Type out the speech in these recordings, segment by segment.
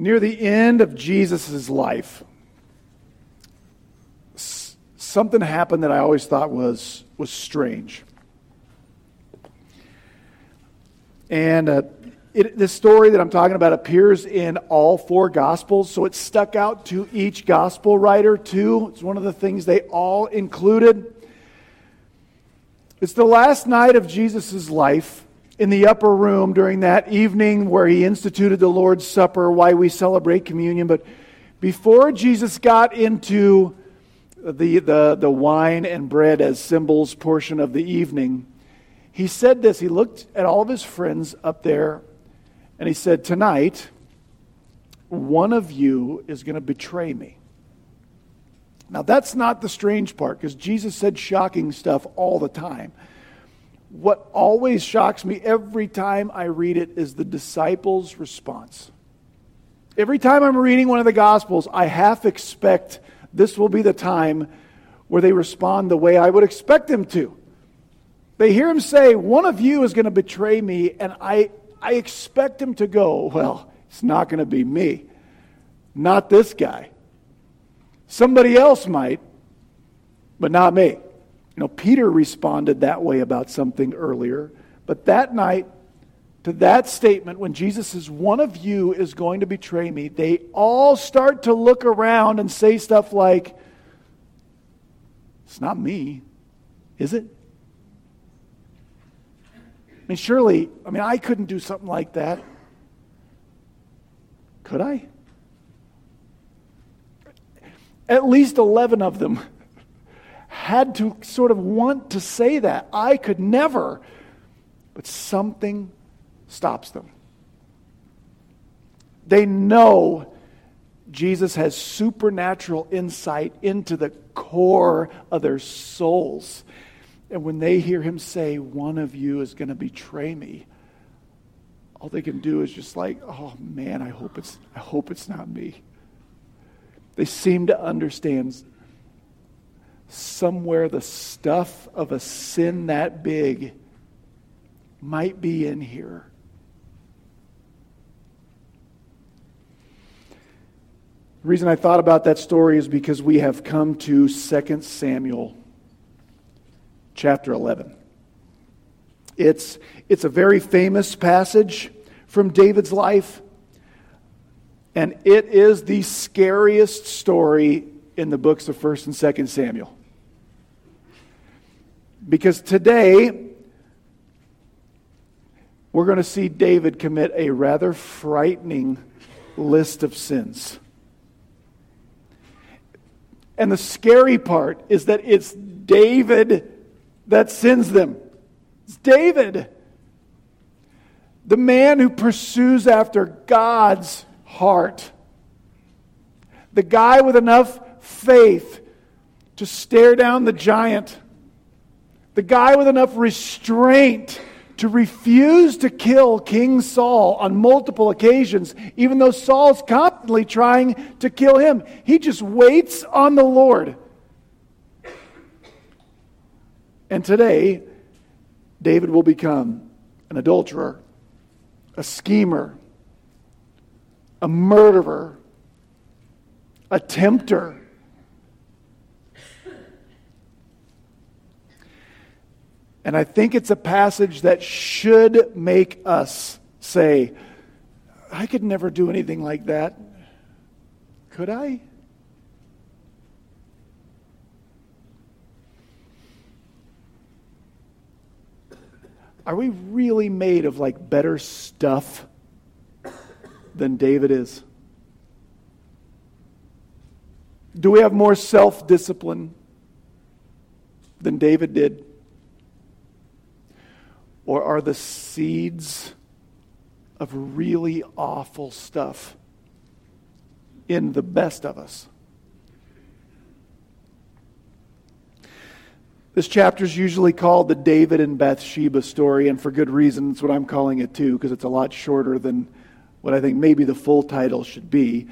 Near the end of Jesus' life, something happened that I always thought was, was strange. And uh, it, this story that I'm talking about appears in all four Gospels, so it stuck out to each Gospel writer, too. It's one of the things they all included. It's the last night of Jesus' life in the upper room during that evening where he instituted the Lord's Supper, why we celebrate communion. But before Jesus got into the, the, the wine and bread as symbols portion of the evening, he said this. He looked at all of his friends up there and he said, Tonight, one of you is going to betray me. Now, that's not the strange part because Jesus said shocking stuff all the time what always shocks me every time I read it is the disciples' response. Every time I'm reading one of the Gospels, I half expect this will be the time where they respond the way I would expect them to. They hear him say, One of you is going to betray me, and I, I expect him to go, Well, it's not going to be me. Not this guy. Somebody else might, but not me. Know, Peter responded that way about something earlier, but that night, to that statement, when Jesus says, One of you is going to betray me, they all start to look around and say stuff like, It's not me, is it? I mean, surely, I mean, I couldn't do something like that. Could I? At least 11 of them had to sort of want to say that. I could never. But something stops them. They know Jesus has supernatural insight into the core of their souls. And when they hear him say, One of you is going to betray me, all they can do is just like, Oh man, I hope it's, I hope it's not me. They seem to understand somewhere the stuff of a sin that big might be in here. The reason I thought about that story is because we have come to 2 Samuel chapter 11. It's, it's a very famous passage from David's life, and it is the scariest story in the books of 1st and 2nd Samuel. Because today, we're going to see David commit a rather frightening list of sins. And the scary part is that it's David that sins them. It's David, the man who pursues after God's heart, the guy with enough faith to stare down the giant the guy with enough restraint to refuse to kill King Saul on multiple occasions, even though Saul's constantly trying to kill him. He just waits on the Lord. And today, David will become an adulterer, a schemer, a murderer, a tempter And I think it's a passage that should make us say, I could never do anything like that. Could I? Are we really made of like better stuff than David is? Do we have more self discipline than David did? Or are the seeds of really awful stuff in the best of us? This chapter is usually called the David and Bathsheba story, and for good reason. It's what I'm calling it too, because it's a lot shorter than what I think maybe the full title should be.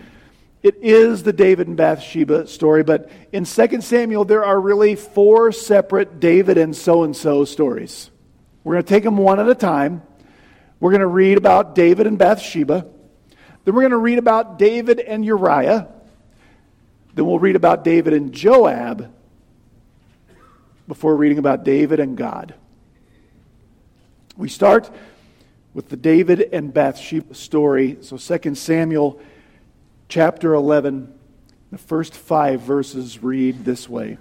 It is the David and Bathsheba story, but in 2 Samuel, there are really four separate David and so and so stories. We're going to take them one at a time. We're going to read about David and Bathsheba. Then we're going to read about David and Uriah. Then we'll read about David and Joab before reading about David and God. We start with the David and Bathsheba story. So 2 Samuel chapter 11, the first five verses read this way.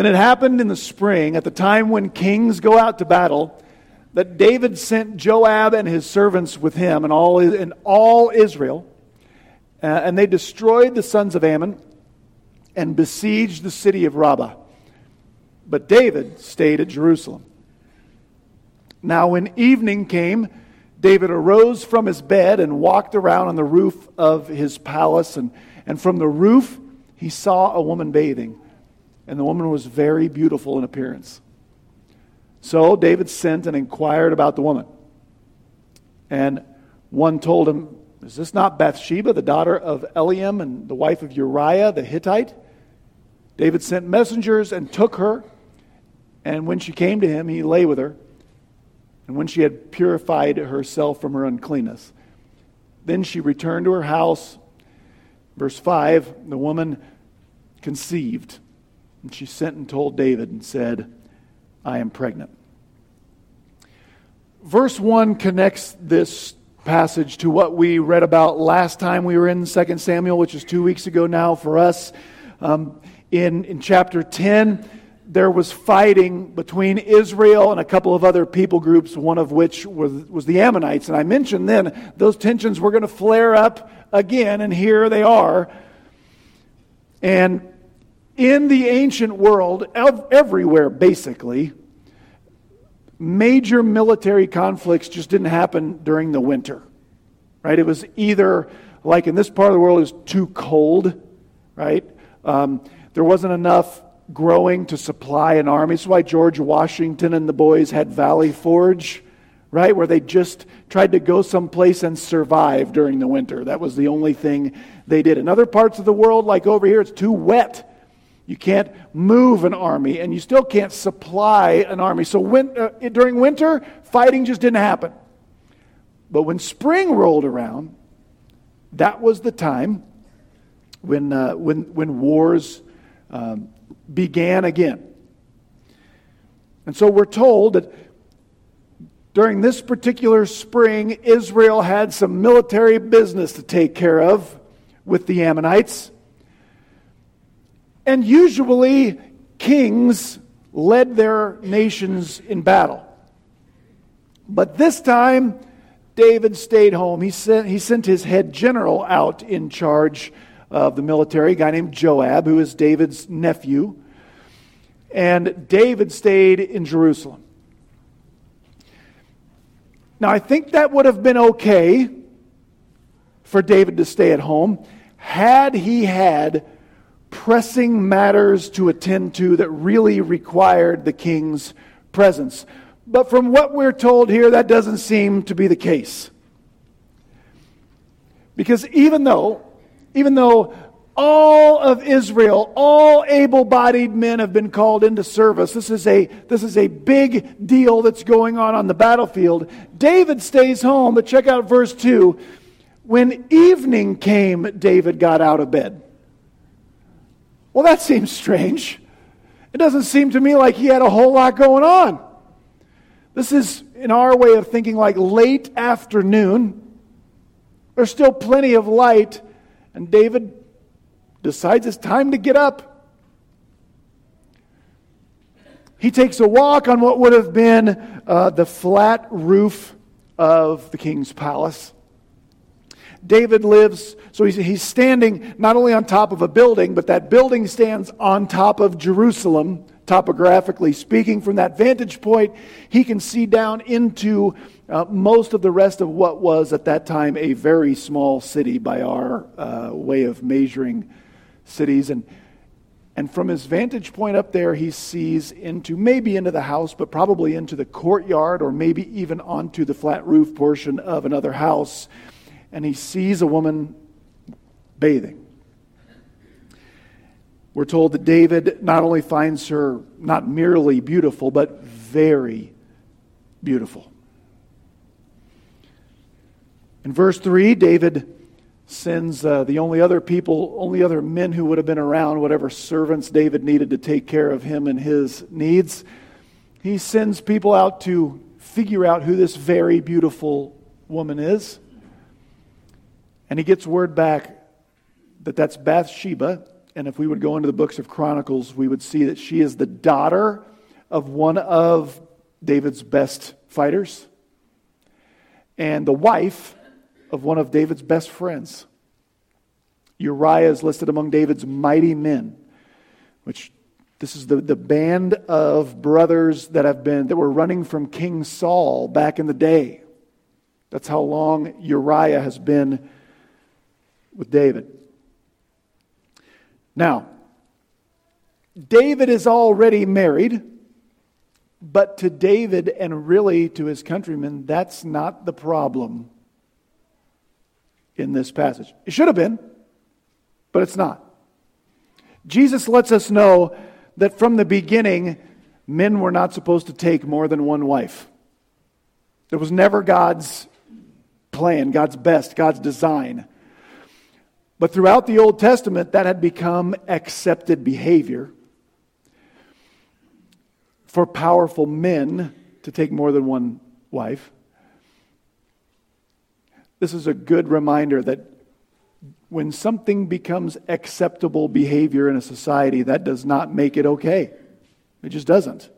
Then it happened in the spring, at the time when kings go out to battle, that David sent Joab and his servants with him and all, and all Israel, uh, and they destroyed the sons of Ammon and besieged the city of Rabbah. But David stayed at Jerusalem. Now, when evening came, David arose from his bed and walked around on the roof of his palace. And, and from the roof, he saw a woman bathing. And the woman was very beautiful in appearance. So David sent and inquired about the woman. And one told him, Is this not Bathsheba, the daughter of Eliam and the wife of Uriah the Hittite? David sent messengers and took her. And when she came to him, he lay with her and when she had purified herself from her uncleanness. Then she returned to her house. Verse 5 the woman conceived, and she sent and told David and said, I am pregnant. Verse 1 connects this passage to what we read about last time we were in 2 Samuel, which is two weeks ago now for us. Um, in, in chapter 10, there was fighting between Israel and a couple of other people groups, one of which was, was the Ammonites. And I mentioned then those tensions were going to flare up again, and here they are. And in the ancient world, everywhere basically, major military conflicts just didn't happen during the winter. Right? It was either, like in this part of the world, it was too cold, right? Um, there wasn't enough growing to supply an army. That's why George Washington and the boys had Valley Forge, right? Where they just tried to go someplace and survive during the winter. That was the only thing they did. In other parts of the world, like over here, it's too wet. You can't move an army, and you still can't supply an army. So when, uh, during winter, fighting just didn't happen. But when spring rolled around, that was the time when, uh, when, when wars um, began again. And so we're told that during this particular spring, Israel had some military business to take care of with the Ammonites. And usually, kings led their nations in battle. But this time, David stayed home. He sent, he sent his head general out in charge of the military, a guy named Joab, who is David's nephew. And David stayed in Jerusalem. Now, I think that would have been okay for David to stay at home had he had pressing matters to attend to that really required the king's presence. But from what we're told here, that doesn't seem to be the case. Because even though even though all of Israel, all able bodied men have been called into service. This is, a, this is a big deal that's going on on the battlefield. David stays home, but check out verse 2. When evening came, David got out of bed. Well, that seems strange. It doesn't seem to me like he had a whole lot going on. This is, in our way of thinking, like late afternoon. There's still plenty of light and David decides it's time to get up. He takes a walk on what would have been uh, the flat roof of the king's palace. David lives, so he's, he's standing not only on top of a building, but that building stands on top of Jerusalem, topographically speaking. From that vantage point, he can see down into uh, most of the rest of what was at that time a very small city by our uh, way of measuring cities. And, and from his vantage point up there, he sees into maybe into the house, but probably into the courtyard or maybe even onto the flat roof portion of another house. And he sees a woman bathing. We're told that David not only finds her not merely beautiful, but very beautiful. In verse 3, David sends uh, the only other people, only other men who would have been around, whatever servants David needed to take care of him and his needs. He sends people out to figure out who this very beautiful woman is. And he gets word back that that's Bathsheba. And if we would go into the books of Chronicles, we would see that she is the daughter of one of David's best fighters and the wife of one of David's best friends. Uriah is listed among David's mighty men, which this is the, the band of brothers that have been that were running from King Saul back in the day. That's how long Uriah has been with David. Now, David is already married, but to David and really to his countrymen, that's not the problem in this passage. It should have been, but it's not. Jesus lets us know that from the beginning, men were not supposed to take more than one wife. It was never God's plan, God's best, God's design. But throughout the Old Testament, that had become accepted behavior for powerful men to take more than one wife. This is a good reminder that when something becomes acceptable behavior in a society, that does not make it okay. It just doesn't.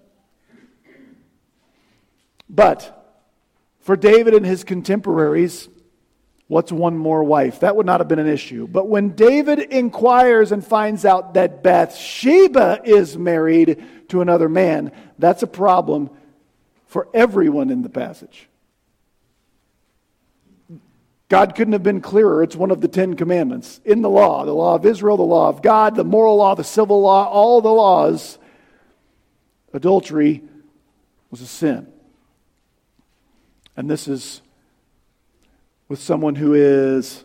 But for David and his contemporaries, what's one more wife? That would not have been an issue. But when David inquires and finds out that Bathsheba is married to another man, that's a problem for everyone in the passage. God couldn't have been clearer. It's one of the Ten Commandments in the law the law of Israel, the law of God, the moral law, the civil law, all the laws. Adultery was a sin. And this is with someone who is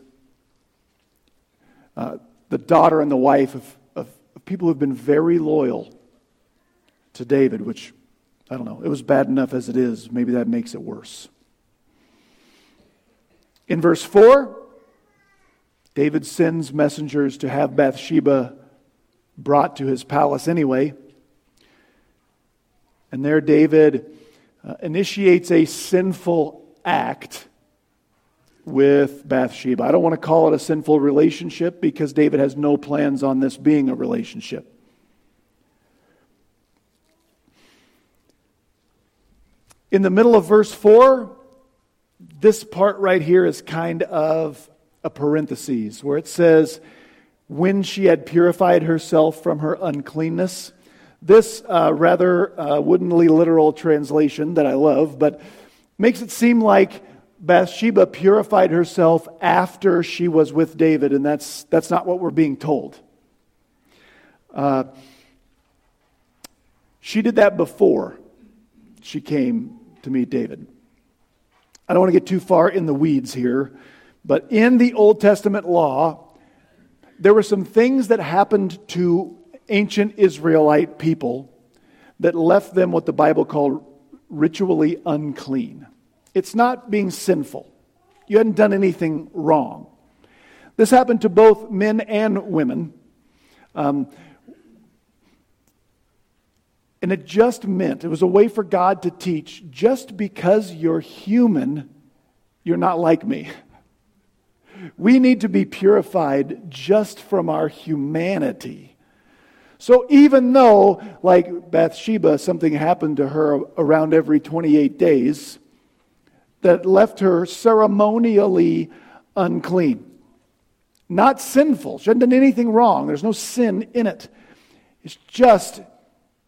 uh, the daughter and the wife of, of, of people who have been very loyal to David, which, I don't know, it was bad enough as it is. Maybe that makes it worse. In verse 4, David sends messengers to have Bathsheba brought to his palace anyway. And there, David uh, initiates a sinful act with Bathsheba. I don't want to call it a sinful relationship because David has no plans on this being a relationship. In the middle of verse 4, this part right here is kind of a parenthesis where it says, when she had purified herself from her uncleanness. This uh, rather uh, woodenly literal translation that I love, but makes it seem like Bathsheba purified herself after she was with David, and that's, that's not what we're being told. Uh, she did that before she came to meet David. I don't want to get too far in the weeds here, but in the Old Testament law, there were some things that happened to ancient Israelite people that left them what the Bible called ritually unclean. It's not being sinful, you hadn't done anything wrong. This happened to both men and women. Um, and it just meant, it was a way for God to teach just because you're human, you're not like me. We need to be purified just from our humanity. So even though, like Bathsheba, something happened to her around every 28 days that left her ceremonially unclean, not sinful. She hadn't done anything wrong. There's no sin in it. It's just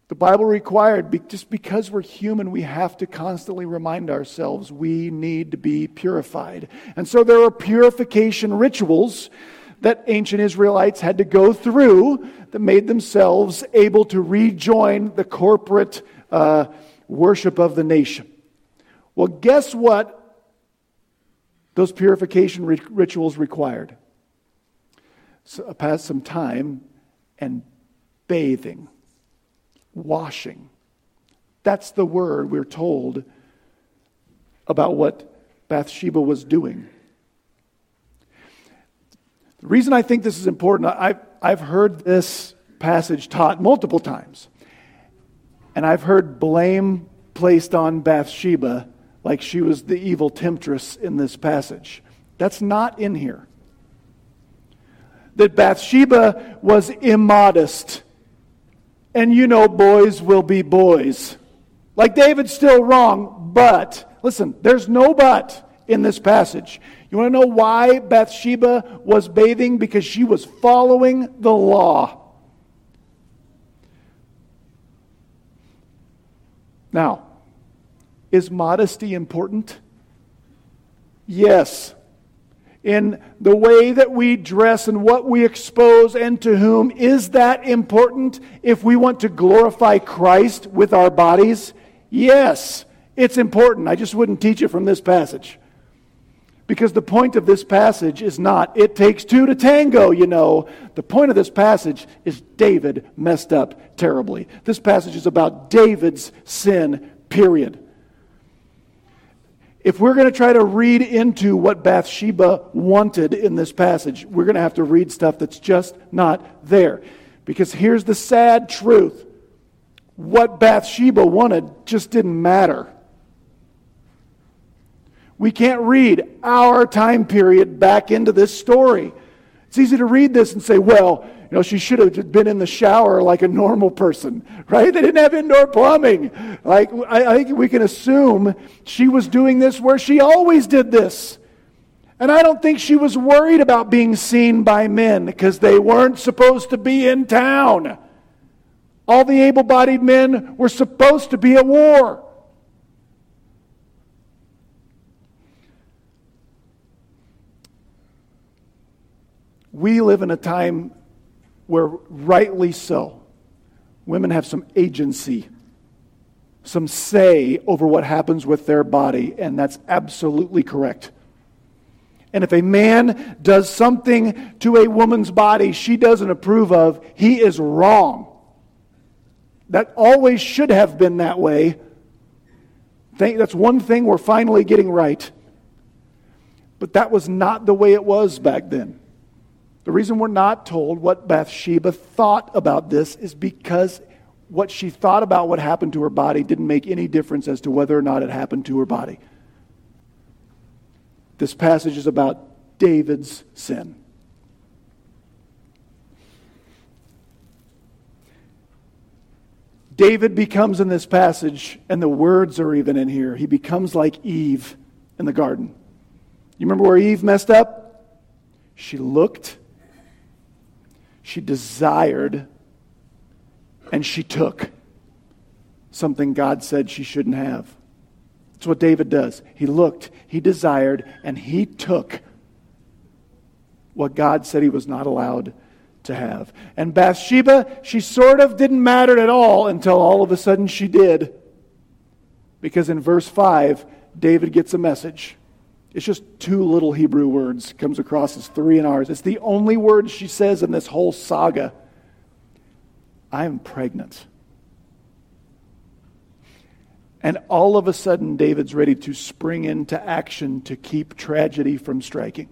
the Bible required, just because we're human, we have to constantly remind ourselves we need to be purified. And so there are purification rituals that ancient Israelites had to go through that made themselves able to rejoin the corporate uh, worship of the nation. Well, guess what those purification rituals required? So, uh, pass some time and bathing washing. That's the word we're told about what Bathsheba was doing. The reason I think this is important, I've, I've heard this passage taught multiple times. And I've heard blame placed on Bathsheba like she was the evil temptress in this passage. That's not in here. That Bathsheba was immodest. And you know, boys will be boys. Like David's still wrong, but, listen, there's no but in this passage. You want to know why Bathsheba was bathing? Because she was following the law. Now, is modesty important? Yes. In the way that we dress and what we expose and to whom, is that important if we want to glorify Christ with our bodies? Yes, it's important. I just wouldn't teach it from this passage. Because the point of this passage is not, it takes two to tango, you know. The point of this passage is David messed up terribly. This passage is about David's sin, period. If we're going to try to read into what Bathsheba wanted in this passage, we're going to have to read stuff that's just not there. Because here's the sad truth what Bathsheba wanted just didn't matter. We can't read our time period back into this story. It's easy to read this and say, well, you know, she should have been in the shower like a normal person, right? They didn't have indoor plumbing. Like, I, I think we can assume she was doing this where she always did this. And I don't think she was worried about being seen by men because they weren't supposed to be in town. All the able bodied men were supposed to be at war. We live in a time where, rightly so, women have some agency, some say over what happens with their body, and that's absolutely correct. And if a man does something to a woman's body she doesn't approve of, he is wrong. That always should have been that way. That's one thing we're finally getting right. But that was not the way it was back then. The reason we're not told what Bathsheba thought about this is because what she thought about what happened to her body didn't make any difference as to whether or not it happened to her body. This passage is about David's sin. David becomes in this passage, and the words are even in here. He becomes like Eve in the garden. You remember where Eve messed up? She looked she desired and she took something God said she shouldn't have. That's what David does. He looked, he desired, and he took what God said he was not allowed to have. And Bathsheba, she sort of didn't matter at all until all of a sudden she did. Because in verse 5, David gets a message. It's just two little Hebrew words, comes across as three in ours. It's the only word she says in this whole saga. I am pregnant. And all of a sudden, David's ready to spring into action to keep tragedy from striking.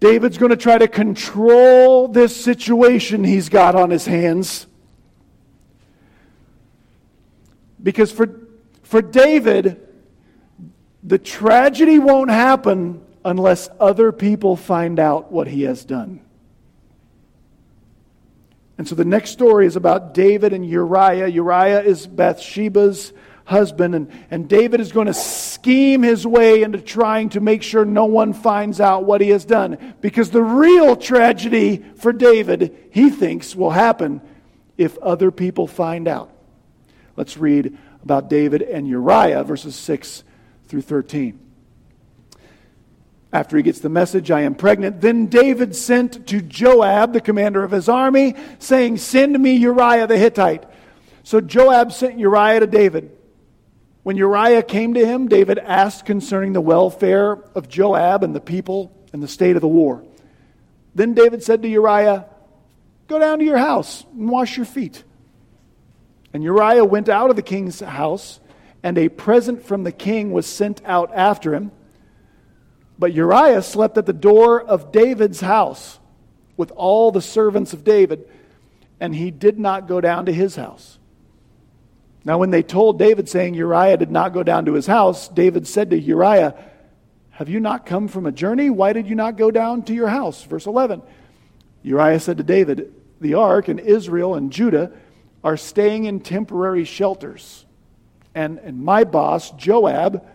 David's going to try to control this situation he's got on his hands. Because for, for David, the tragedy won't happen unless other people find out what he has done. And so the next story is about David and Uriah. Uriah is Bathsheba's husband, and, and David is going to scheme his way into trying to make sure no one finds out what he has done. Because the real tragedy for David, he thinks, will happen if other people find out. Let's read about David and Uriah, verses 6 through 13. After he gets the message, I am pregnant, then David sent to Joab, the commander of his army, saying, Send me Uriah the Hittite. So Joab sent Uriah to David. When Uriah came to him, David asked concerning the welfare of Joab and the people and the state of the war. Then David said to Uriah, Go down to your house and wash your feet. And Uriah went out of the king's house and a present from the king was sent out after him. But Uriah slept at the door of David's house with all the servants of David, and he did not go down to his house. Now, when they told David, saying Uriah did not go down to his house, David said to Uriah, Have you not come from a journey? Why did you not go down to your house? Verse 11. Uriah said to David, The ark and Israel and Judah are staying in temporary shelters. And, and my boss, Joab,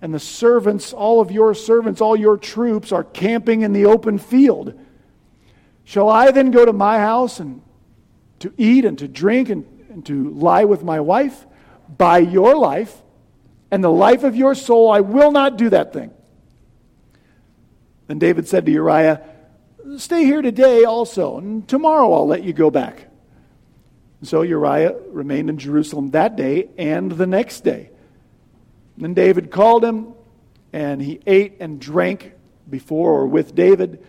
and the servants, all of your servants, all your troops are camping in the open field. Shall I then go to my house and to eat and to drink and, and to lie with my wife? By your life and the life of your soul, I will not do that thing. Then David said to Uriah, Stay here today also, and tomorrow I'll let you go back. So Uriah remained in Jerusalem that day and the next day. Then David called him, and he ate and drank before or with David.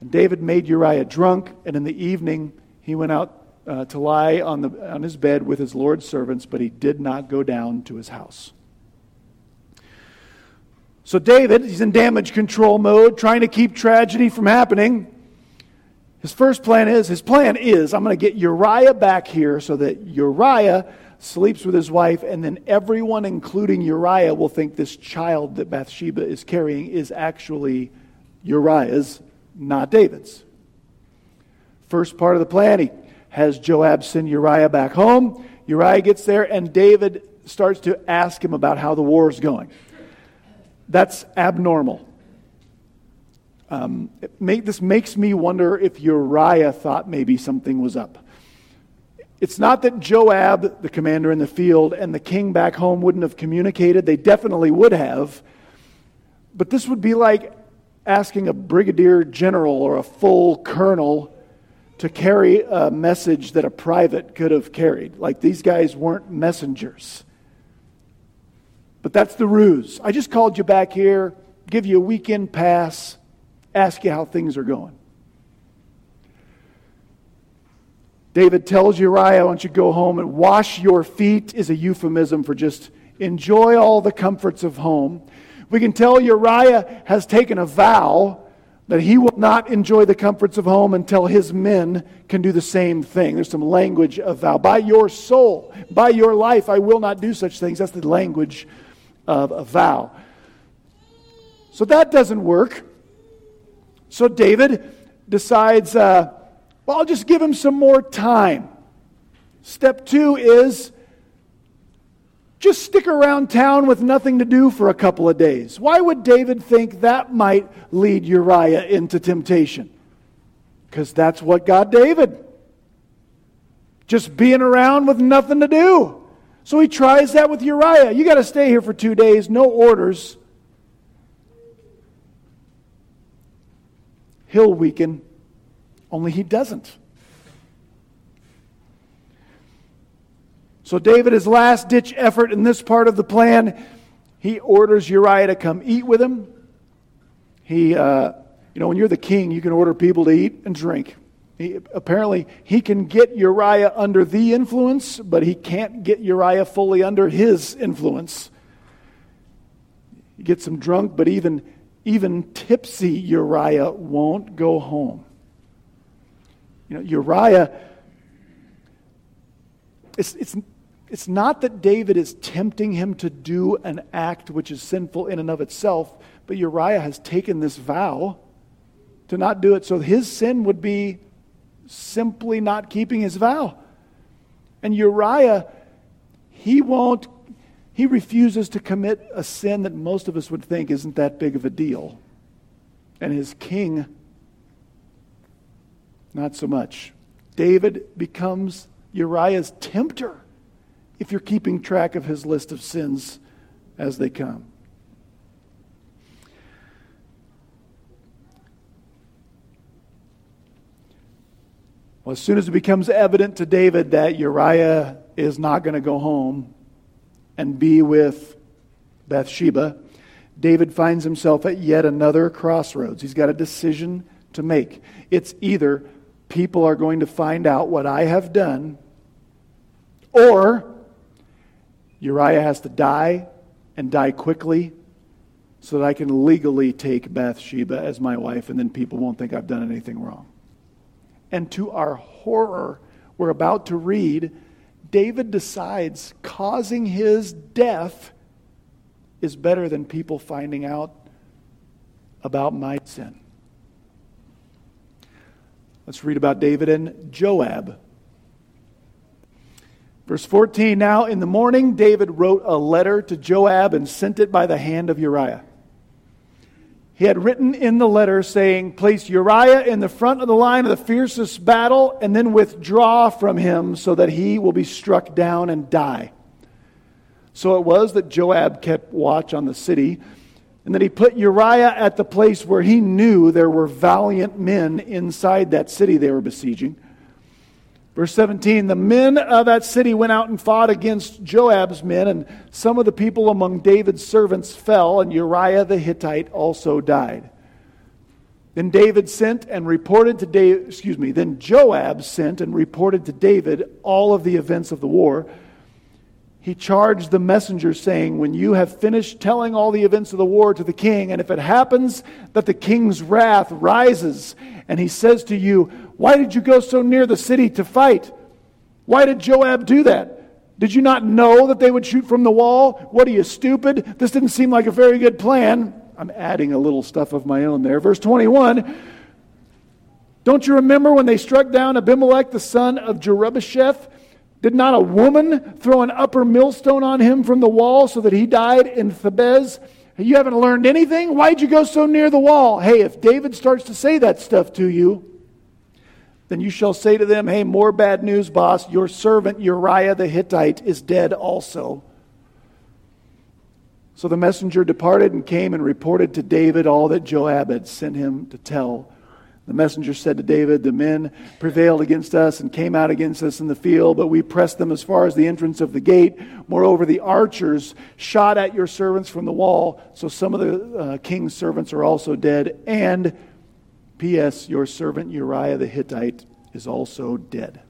And David made Uriah drunk, and in the evening he went out uh, to lie on, the, on his bed with his Lord's servants, but he did not go down to his house. So David, he's in damage control mode, trying to keep tragedy from happening. His first plan is, his plan is, I'm going to get Uriah back here so that Uriah sleeps with his wife, and then everyone, including Uriah, will think this child that Bathsheba is carrying is actually Uriah's, not David's. First part of the plan, he has Joab send Uriah back home. Uriah gets there, and David starts to ask him about how the war is going. That's abnormal. Um, make, this makes me wonder if Uriah thought maybe something was up. It's not that Joab, the commander in the field, and the king back home wouldn't have communicated. They definitely would have. But this would be like asking a brigadier general or a full colonel to carry a message that a private could have carried. Like these guys weren't messengers. But that's the ruse. I just called you back here, give you a weekend pass ask you how things are going. David tells Uriah, "I want you to go home and wash your feet," is a euphemism for just enjoy all the comforts of home. We can tell Uriah has taken a vow that he will not enjoy the comforts of home until his men can do the same thing. There's some language of vow. By your soul, by your life, I will not do such things. That's the language of a vow. So that doesn't work. So David decides, uh, well, I'll just give him some more time. Step two is just stick around town with nothing to do for a couple of days. Why would David think that might lead Uriah into temptation? Because that's what got David. Just being around with nothing to do. So he tries that with Uriah. You got to stay here for two days, no orders. He'll weaken, only he doesn't. So, David, his last ditch effort in this part of the plan, he orders Uriah to come eat with him. He, uh, you know, when you're the king, you can order people to eat and drink. He, apparently, he can get Uriah under the influence, but he can't get Uriah fully under his influence. He gets him drunk, but even even tipsy Uriah won't go home. You know, Uriah, it's, it's, it's not that David is tempting him to do an act which is sinful in and of itself, but Uriah has taken this vow to not do it. So his sin would be simply not keeping his vow. And Uriah, he won't he refuses to commit a sin that most of us would think isn't that big of a deal. And his king, not so much. David becomes Uriah's tempter if you're keeping track of his list of sins as they come. Well, as soon as it becomes evident to David that Uriah is not going to go home, and be with Bathsheba, David finds himself at yet another crossroads. He's got a decision to make. It's either people are going to find out what I have done, or Uriah has to die and die quickly so that I can legally take Bathsheba as my wife and then people won't think I've done anything wrong. And to our horror, we're about to read David decides causing his death is better than people finding out about my sin. Let's read about David and Joab. Verse 14 Now in the morning, David wrote a letter to Joab and sent it by the hand of Uriah. He had written in the letter saying, Place Uriah in the front of the line of the fiercest battle, and then withdraw from him so that he will be struck down and die. So it was that Joab kept watch on the city, and that he put Uriah at the place where he knew there were valiant men inside that city they were besieging. Verse 17 The men of that city went out and fought against Joab's men, and some of the people among David's servants fell, and Uriah the Hittite also died. Then David sent and reported to David, excuse me, then Joab sent and reported to David all of the events of the war. He charged the messenger, saying, When you have finished telling all the events of the war to the king, and if it happens that the king's wrath rises, and he says to you, why did you go so near the city to fight? Why did Joab do that? Did you not know that they would shoot from the wall? What are you, stupid? This didn't seem like a very good plan. I'm adding a little stuff of my own there. Verse 21 Don't you remember when they struck down Abimelech, the son of Jerubbesheth? Did not a woman throw an upper millstone on him from the wall so that he died in Thebez? You haven't learned anything? Why'd you go so near the wall? Hey, if David starts to say that stuff to you, then you shall say to them, Hey, more bad news, boss. Your servant Uriah the Hittite is dead also. So the messenger departed and came and reported to David all that Joab had sent him to tell. The messenger said to David, The men prevailed against us and came out against us in the field, but we pressed them as far as the entrance of the gate. Moreover, the archers shot at your servants from the wall, so some of the uh, king's servants are also dead, and P.S. Your servant Uriah the Hittite is also dead.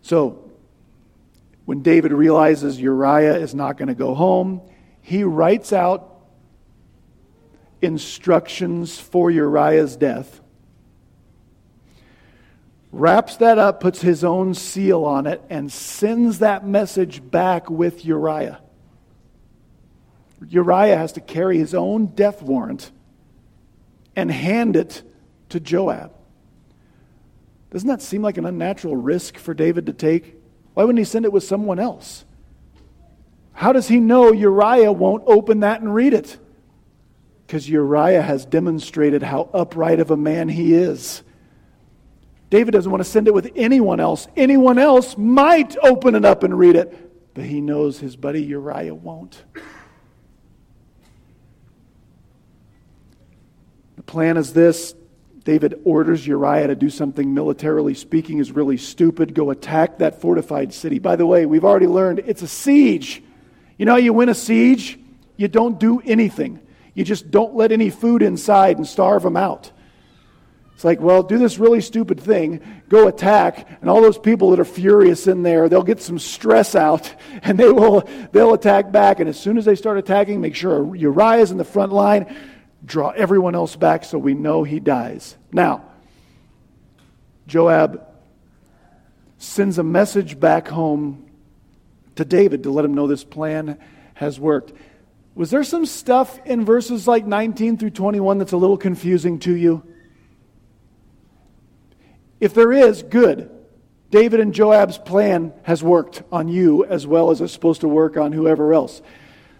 So, when David realizes Uriah is not going to go home, he writes out instructions for Uriah's death, wraps that up, puts his own seal on it, and sends that message back with Uriah. Uriah has to carry his own death warrant and hand it to Joab. Doesn't that seem like an unnatural risk for David to take? Why wouldn't he send it with someone else? How does he know Uriah won't open that and read it? Because Uriah has demonstrated how upright of a man he is. David doesn't want to send it with anyone else. Anyone else might open it up and read it, but he knows his buddy Uriah won't. The plan is this David orders Uriah to do something militarily speaking is really stupid. Go attack that fortified city. By the way, we've already learned it's a siege. You know you win a siege? You don't do anything. You just don't let any food inside and starve them out. It's like, well, do this really stupid thing, go attack, and all those people that are furious in there, they'll get some stress out, and they will they'll attack back. And as soon as they start attacking, make sure Uriah's in the front line draw everyone else back so we know he dies. Now, Joab sends a message back home to David to let him know this plan has worked. Was there some stuff in verses like 19 through 21 that's a little confusing to you? If there is, good. David and Joab's plan has worked on you as well as it's supposed to work on whoever else.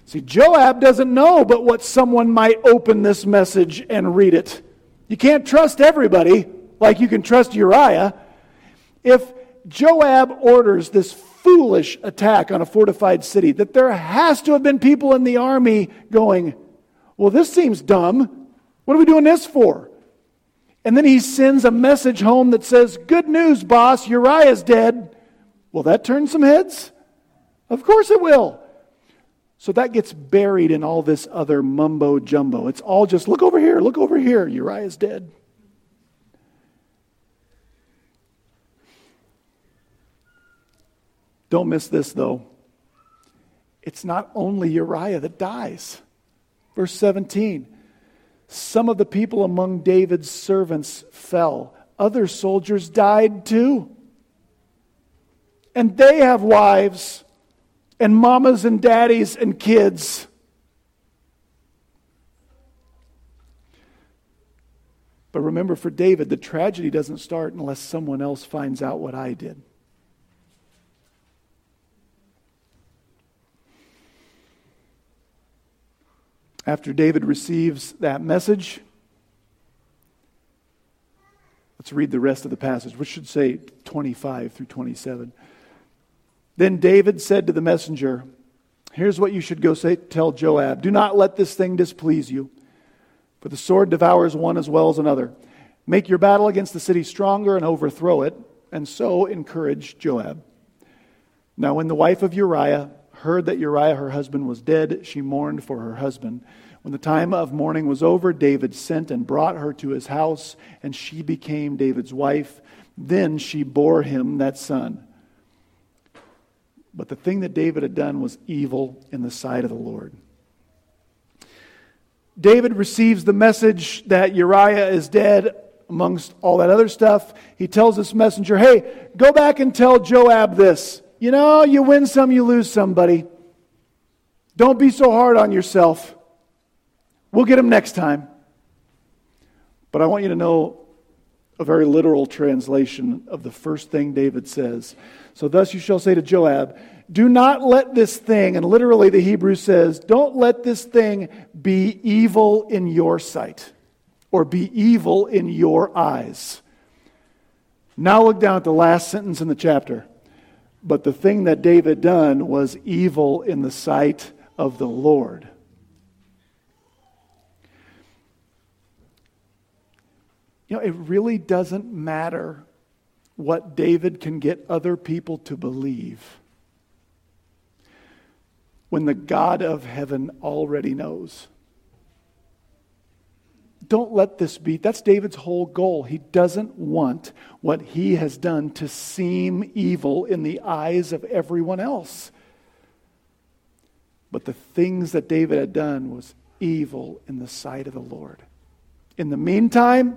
See, Joab doesn't know but what someone might open this message and read it. You can't trust everybody like you can trust Uriah. If Joab orders this foolish attack on a fortified city, that there has to have been people in the army going, Well, this seems dumb. What are we doing this for? And then he sends a message home that says, Good news, boss, Uriah's dead. Will that turn some heads? Of course it will. So that gets buried in all this other mumbo jumbo. It's all just look over here, look over here. Uriah's dead. Don't miss this, though. It's not only Uriah that dies. Verse 17 Some of the people among David's servants fell, other soldiers died too. And they have wives and mamas and daddies and kids. But remember, for David, the tragedy doesn't start unless someone else finds out what I did. After David receives that message, let's read the rest of the passage, which should say 25 through 27. Then David said to the messenger, Here's what you should go say, tell Joab Do not let this thing displease you, for the sword devours one as well as another. Make your battle against the city stronger and overthrow it, and so encourage Joab. Now, when the wife of Uriah heard that Uriah, her husband, was dead, she mourned for her husband. When the time of mourning was over, David sent and brought her to his house, and she became David's wife. Then she bore him that son. But the thing that David had done was evil in the sight of the Lord. David receives the message that Uriah is dead amongst all that other stuff. He tells this messenger, Hey, go back and tell Joab this. You know, you win some, you lose some, buddy. Don't be so hard on yourself. We'll get him next time. But I want you to know a very literal translation of the first thing David says. So, thus you shall say to Joab, Do not let this thing, and literally the Hebrew says, Don't let this thing be evil in your sight or be evil in your eyes. Now look down at the last sentence in the chapter. But the thing that David done was evil in the sight of the Lord. You know, it really doesn't matter what David can get other people to believe when the God of heaven already knows. Don't let this be. That's David's whole goal. He doesn't want what he has done to seem evil in the eyes of everyone else. But the things that David had done was evil in the sight of the Lord. In the meantime,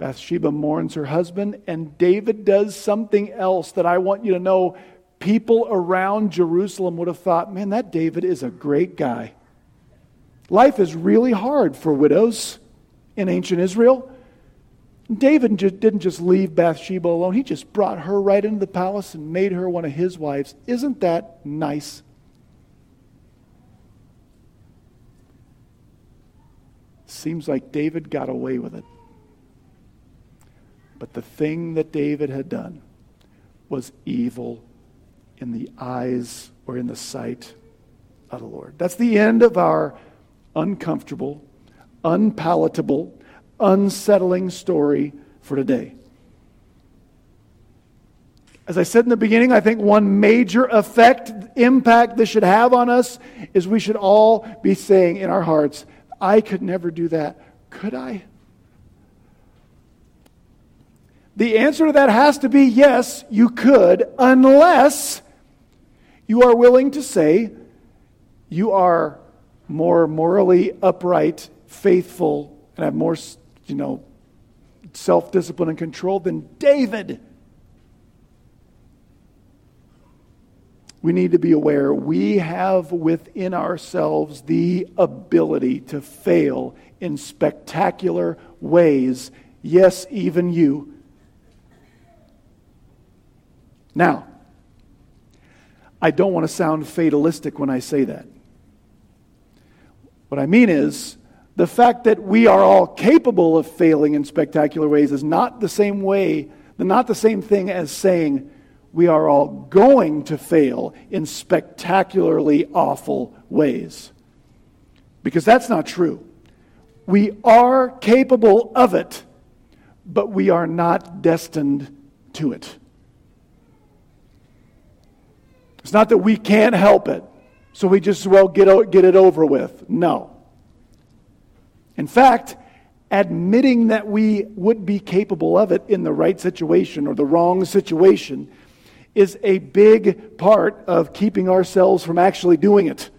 Bathsheba mourns her husband, and David does something else that I want you to know. People around Jerusalem would have thought, man, that David is a great guy. Life is really hard for widows in ancient Israel. David didn't just leave Bathsheba alone, he just brought her right into the palace and made her one of his wives. Isn't that nice? Seems like David got away with it. But the thing that David had done was evil in the eyes or in the sight of the Lord. That's the end of our uncomfortable, unpalatable, unsettling story for today. As I said in the beginning, I think one major effect, impact this should have on us is we should all be saying in our hearts, I could never do that. Could I? The answer to that has to be yes, you could, unless you are willing to say you are more morally upright, faithful, and have more, you know, self discipline and control than David. We need to be aware we have within ourselves the ability to fail in spectacular ways. Yes, even you. Now, I don't want to sound fatalistic when I say that. What I mean is, the fact that we are all capable of failing in spectacular ways is not the same way, not the same thing as saying we are all going to fail in spectacularly awful ways. Because that's not true. We are capable of it, but we are not destined to it. It's not that we can't help it, so we just well get, get it over with. No. In fact, admitting that we would be capable of it in the right situation or the wrong situation is a big part of keeping ourselves from actually doing it.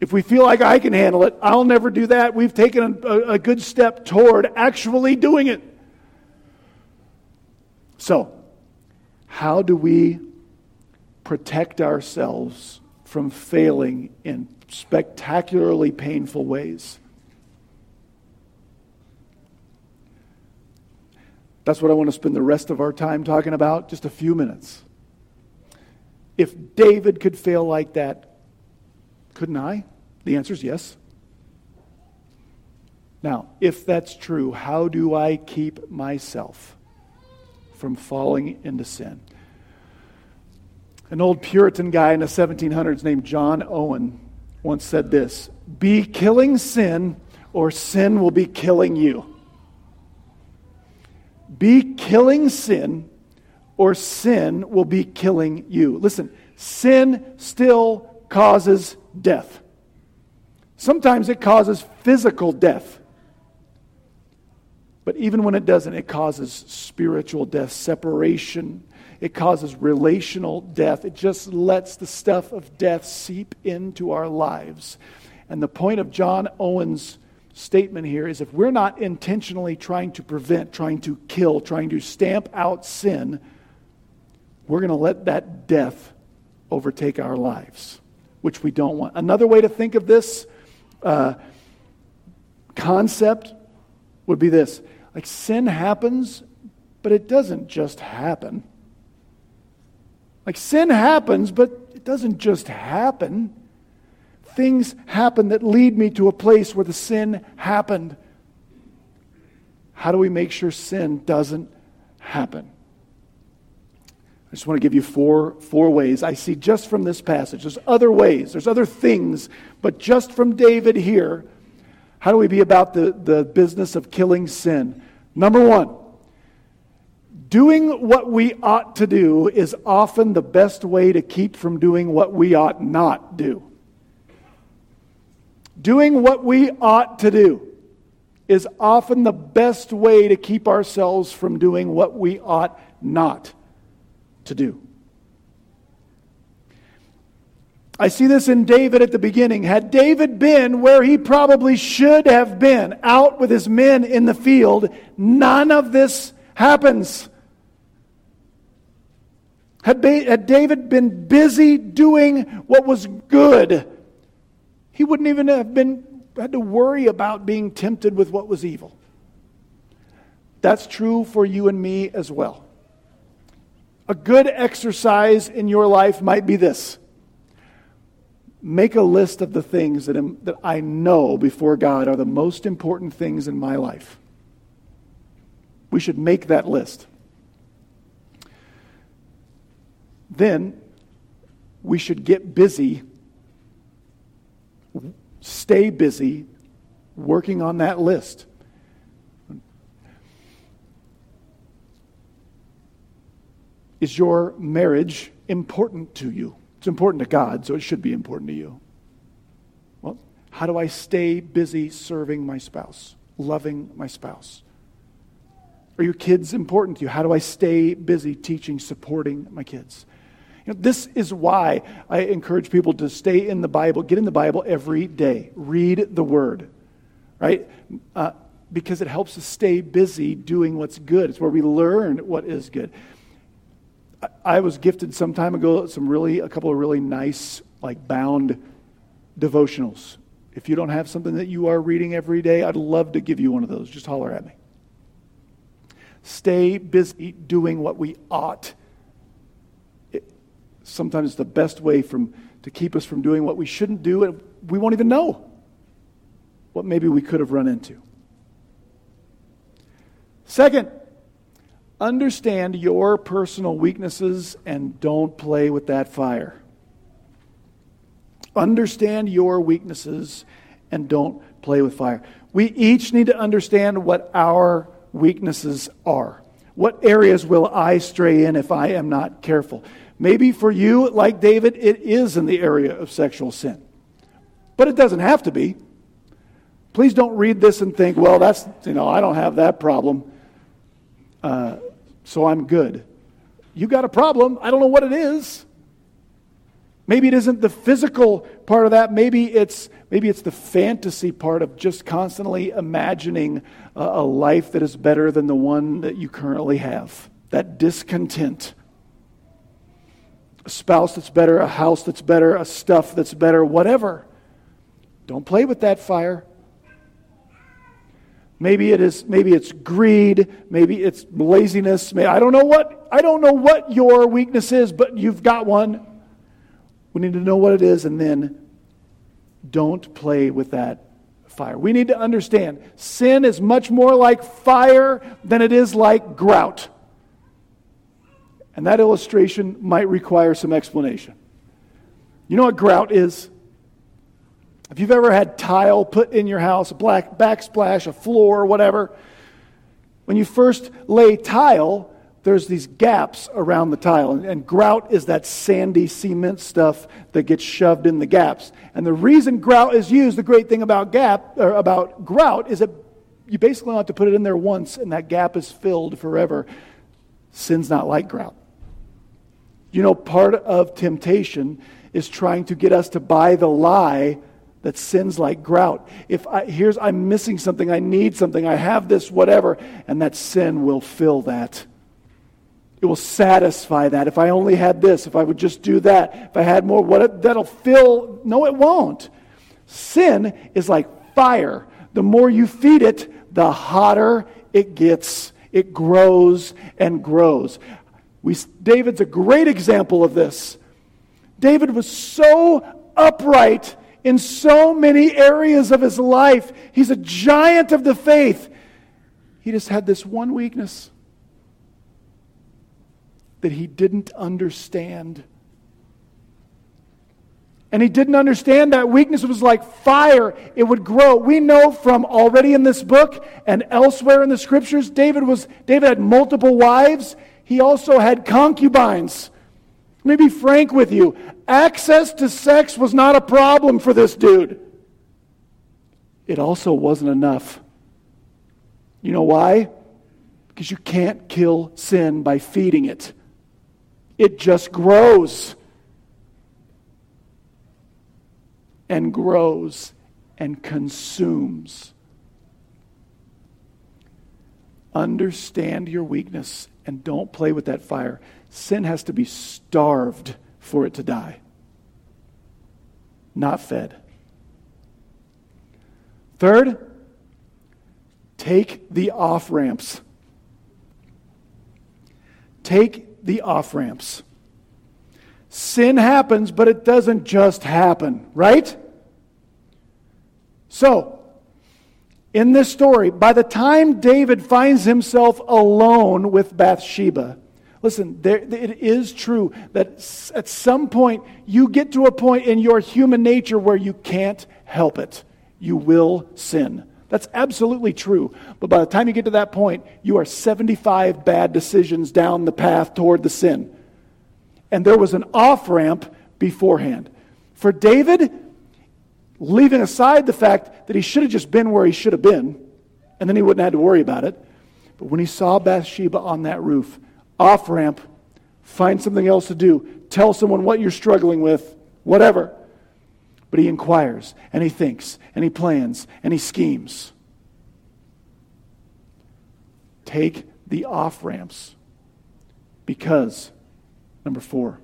If we feel like I can handle it, I'll never do that. We've taken a, a good step toward actually doing it. So, how do we protect ourselves from failing in spectacularly painful ways? That's what I want to spend the rest of our time talking about, just a few minutes. If David could fail like that, couldn't I? The answer is yes. Now, if that's true, how do I keep myself from falling into sin? An old Puritan guy in the 1700s named John Owen once said this Be killing sin, or sin will be killing you. Be killing sin, or sin will be killing you. Listen, sin still causes death. Sometimes it causes physical death. But even when it doesn't, it causes spiritual death, separation. It causes relational death. It just lets the stuff of death seep into our lives. And the point of John Owen's statement here is if we're not intentionally trying to prevent, trying to kill, trying to stamp out sin, we're going to let that death overtake our lives, which we don't want. Another way to think of this uh, concept would be this like sin happens, but it doesn't just happen. Like sin happens, but it doesn't just happen. Things happen that lead me to a place where the sin happened. How do we make sure sin doesn't happen? I just want to give you four, four ways I see just from this passage. There's other ways, there's other things, but just from David here, how do we be about the, the business of killing sin? Number one, doing what we ought to do is often the best way to keep from doing what we ought not do. Doing what we ought to do is often the best way to keep ourselves from doing what we ought not to do. I see this in David at the beginning. Had David been where he probably should have been, out with his men in the field, none of this happens. Had, had David been busy doing what was good, he wouldn't even have been had to worry about being tempted with what was evil. That's true for you and me as well. A good exercise in your life might be this make a list of the things that, am, that I know before God are the most important things in my life. We should make that list. Then we should get busy, stay busy working on that list. Is your marriage important to you? It's important to God, so it should be important to you. Well, how do I stay busy serving my spouse, loving my spouse? Are your kids important to you? How do I stay busy teaching, supporting my kids? This is why I encourage people to stay in the Bible, get in the Bible every day, read the Word, right? Uh, because it helps us stay busy doing what's good. It's where we learn what is good. I was gifted some time ago some really a couple of really nice like bound devotionals. If you don't have something that you are reading every day, I'd love to give you one of those. Just holler at me. Stay busy doing what we ought. Sometimes the best way from to keep us from doing what we shouldn't do, and we won't even know what maybe we could have run into. Second, Understand your personal weaknesses and don't play with that fire. Understand your weaknesses and don't play with fire. We each need to understand what our weaknesses are. What areas will I stray in if I am not careful? Maybe for you, like David, it is in the area of sexual sin. But it doesn't have to be. Please don't read this and think, well, that's, you know, I don't have that problem. Uh, so I'm good. you got a problem. I don't know what it is. Maybe it isn't the physical part of that. Maybe it's, maybe it's the fantasy part of just constantly imagining a, a life that is better than the one that you currently have. That discontent. A spouse that's better, a house that's better, a stuff that's better, whatever. Don't play with that fire. Maybe it is maybe it's greed, maybe it's laziness, I don't know what I don't know what your weakness is, but you've got one. We need to know what it is and then don't play with that fire. We need to understand sin is much more like fire than it is like grout. And that illustration might require some explanation. You know what grout is? If you've ever had tile put in your house, a black backsplash, a floor, whatever, when you first lay tile, there's these gaps around the tile. And, and, grout is that sandy cement stuff that gets shoved in the gaps. And the reason grout is used, the great thing about gap or about grout is that you basically have to put it in there once and that gap is filled forever. Sin's not like grout. You know, part of temptation is trying to get us to buy the lie that sins like grout. If I, here's I'm missing something, I need something, I have this whatever, and that sin will fill that. It will satisfy that. If I only had this, if I would just do that, if I had more, what that'll fill. No, it won't. Sin is like fire. The more you feed it, the hotter it gets. It grows and grows. We, David's a great example of this. David was so upright in so many areas of his life. He's a giant of the faith. He just had this one weakness that he didn't understand. And he didn't understand that weakness was like fire, it would grow. We know from already in this book and elsewhere in the scriptures, David was David had multiple wives. He also had concubines. Let me be frank with you. Access to sex was not a problem for this dude. It also wasn't enough. You know why? Because you can't kill sin by feeding it, it just grows and grows and consumes. Understand your weakness and don't play with that fire. Sin has to be starved for it to die, not fed. Third, take the off ramps. Take the off ramps. Sin happens, but it doesn't just happen, right? So, in this story, by the time David finds himself alone with Bathsheba, Listen, there, it is true that at some point you get to a point in your human nature where you can't help it. You will sin. That's absolutely true. But by the time you get to that point, you are 75 bad decisions down the path toward the sin. And there was an off ramp beforehand. For David, leaving aside the fact that he should have just been where he should have been, and then he wouldn't have had to worry about it. But when he saw Bathsheba on that roof, off ramp, find something else to do, tell someone what you're struggling with, whatever. But he inquires and he thinks and he plans and he schemes. Take the off ramps because, number four,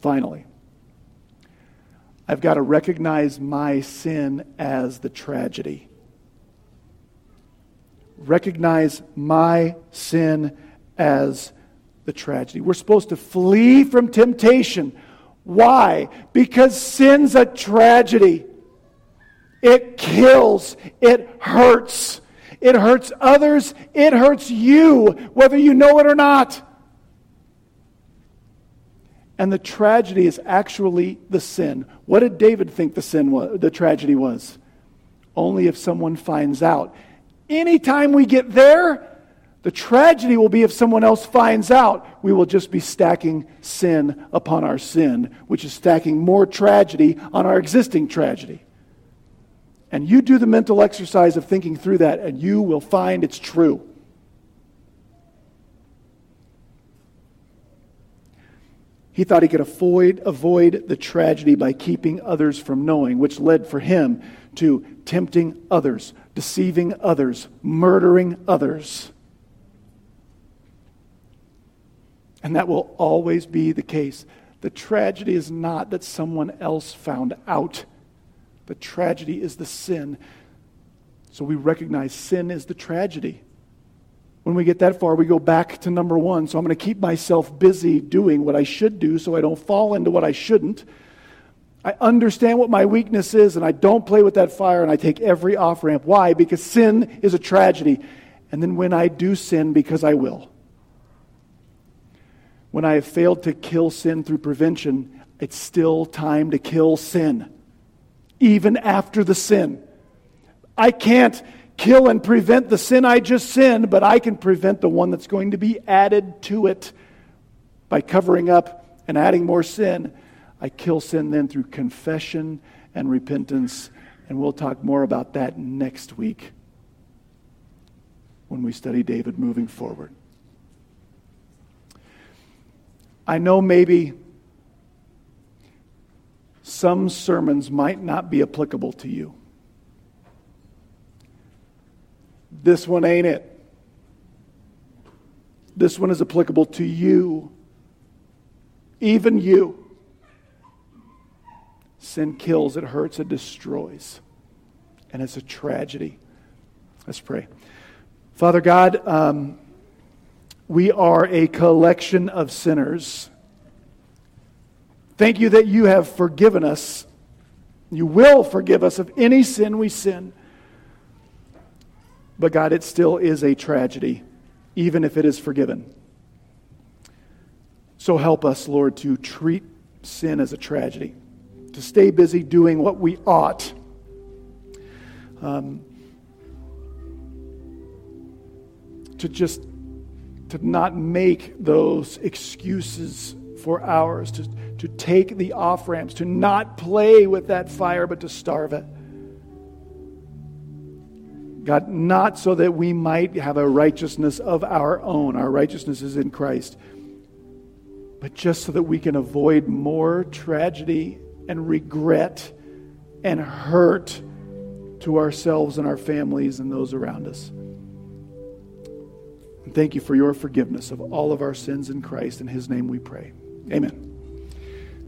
finally, I've got to recognize my sin as the tragedy. Recognize my sin as the tragedy. We're supposed to flee from temptation. Why? Because sin's a tragedy. It kills, it hurts. It hurts others, it hurts you, whether you know it or not. And the tragedy is actually the sin. What did David think the sin was, the tragedy was? Only if someone finds out. Anytime we get there, the tragedy will be if someone else finds out, we will just be stacking sin upon our sin, which is stacking more tragedy on our existing tragedy. And you do the mental exercise of thinking through that, and you will find it's true. He thought he could avoid, avoid the tragedy by keeping others from knowing, which led for him to tempting others, deceiving others, murdering others. And that will always be the case. The tragedy is not that someone else found out, the tragedy is the sin. So we recognize sin is the tragedy. When we get that far, we go back to number one. So I'm going to keep myself busy doing what I should do so I don't fall into what I shouldn't. I understand what my weakness is and I don't play with that fire and I take every off ramp. Why? Because sin is a tragedy. And then when I do sin, because I will. When I have failed to kill sin through prevention, it's still time to kill sin, even after the sin. I can't kill and prevent the sin I just sinned, but I can prevent the one that's going to be added to it by covering up and adding more sin. I kill sin then through confession and repentance, and we'll talk more about that next week when we study David moving forward. I know maybe some sermons might not be applicable to you. This one ain't it. This one is applicable to you. Even you. Sin kills, it hurts, it destroys. And it's a tragedy. Let's pray. Father God, um, we are a collection of sinners. Thank you that you have forgiven us. You will forgive us of any sin we sin. But God, it still is a tragedy, even if it is forgiven. So help us, Lord, to treat sin as a tragedy, to stay busy doing what we ought. Um, to just to not make those excuses for ours, to, to take the off ramps, to not play with that fire, but to starve it. God, not so that we might have a righteousness of our own, our righteousness is in Christ, but just so that we can avoid more tragedy and regret and hurt to ourselves and our families and those around us. And thank you for your forgiveness of all of our sins in Christ. In his name we pray. Amen.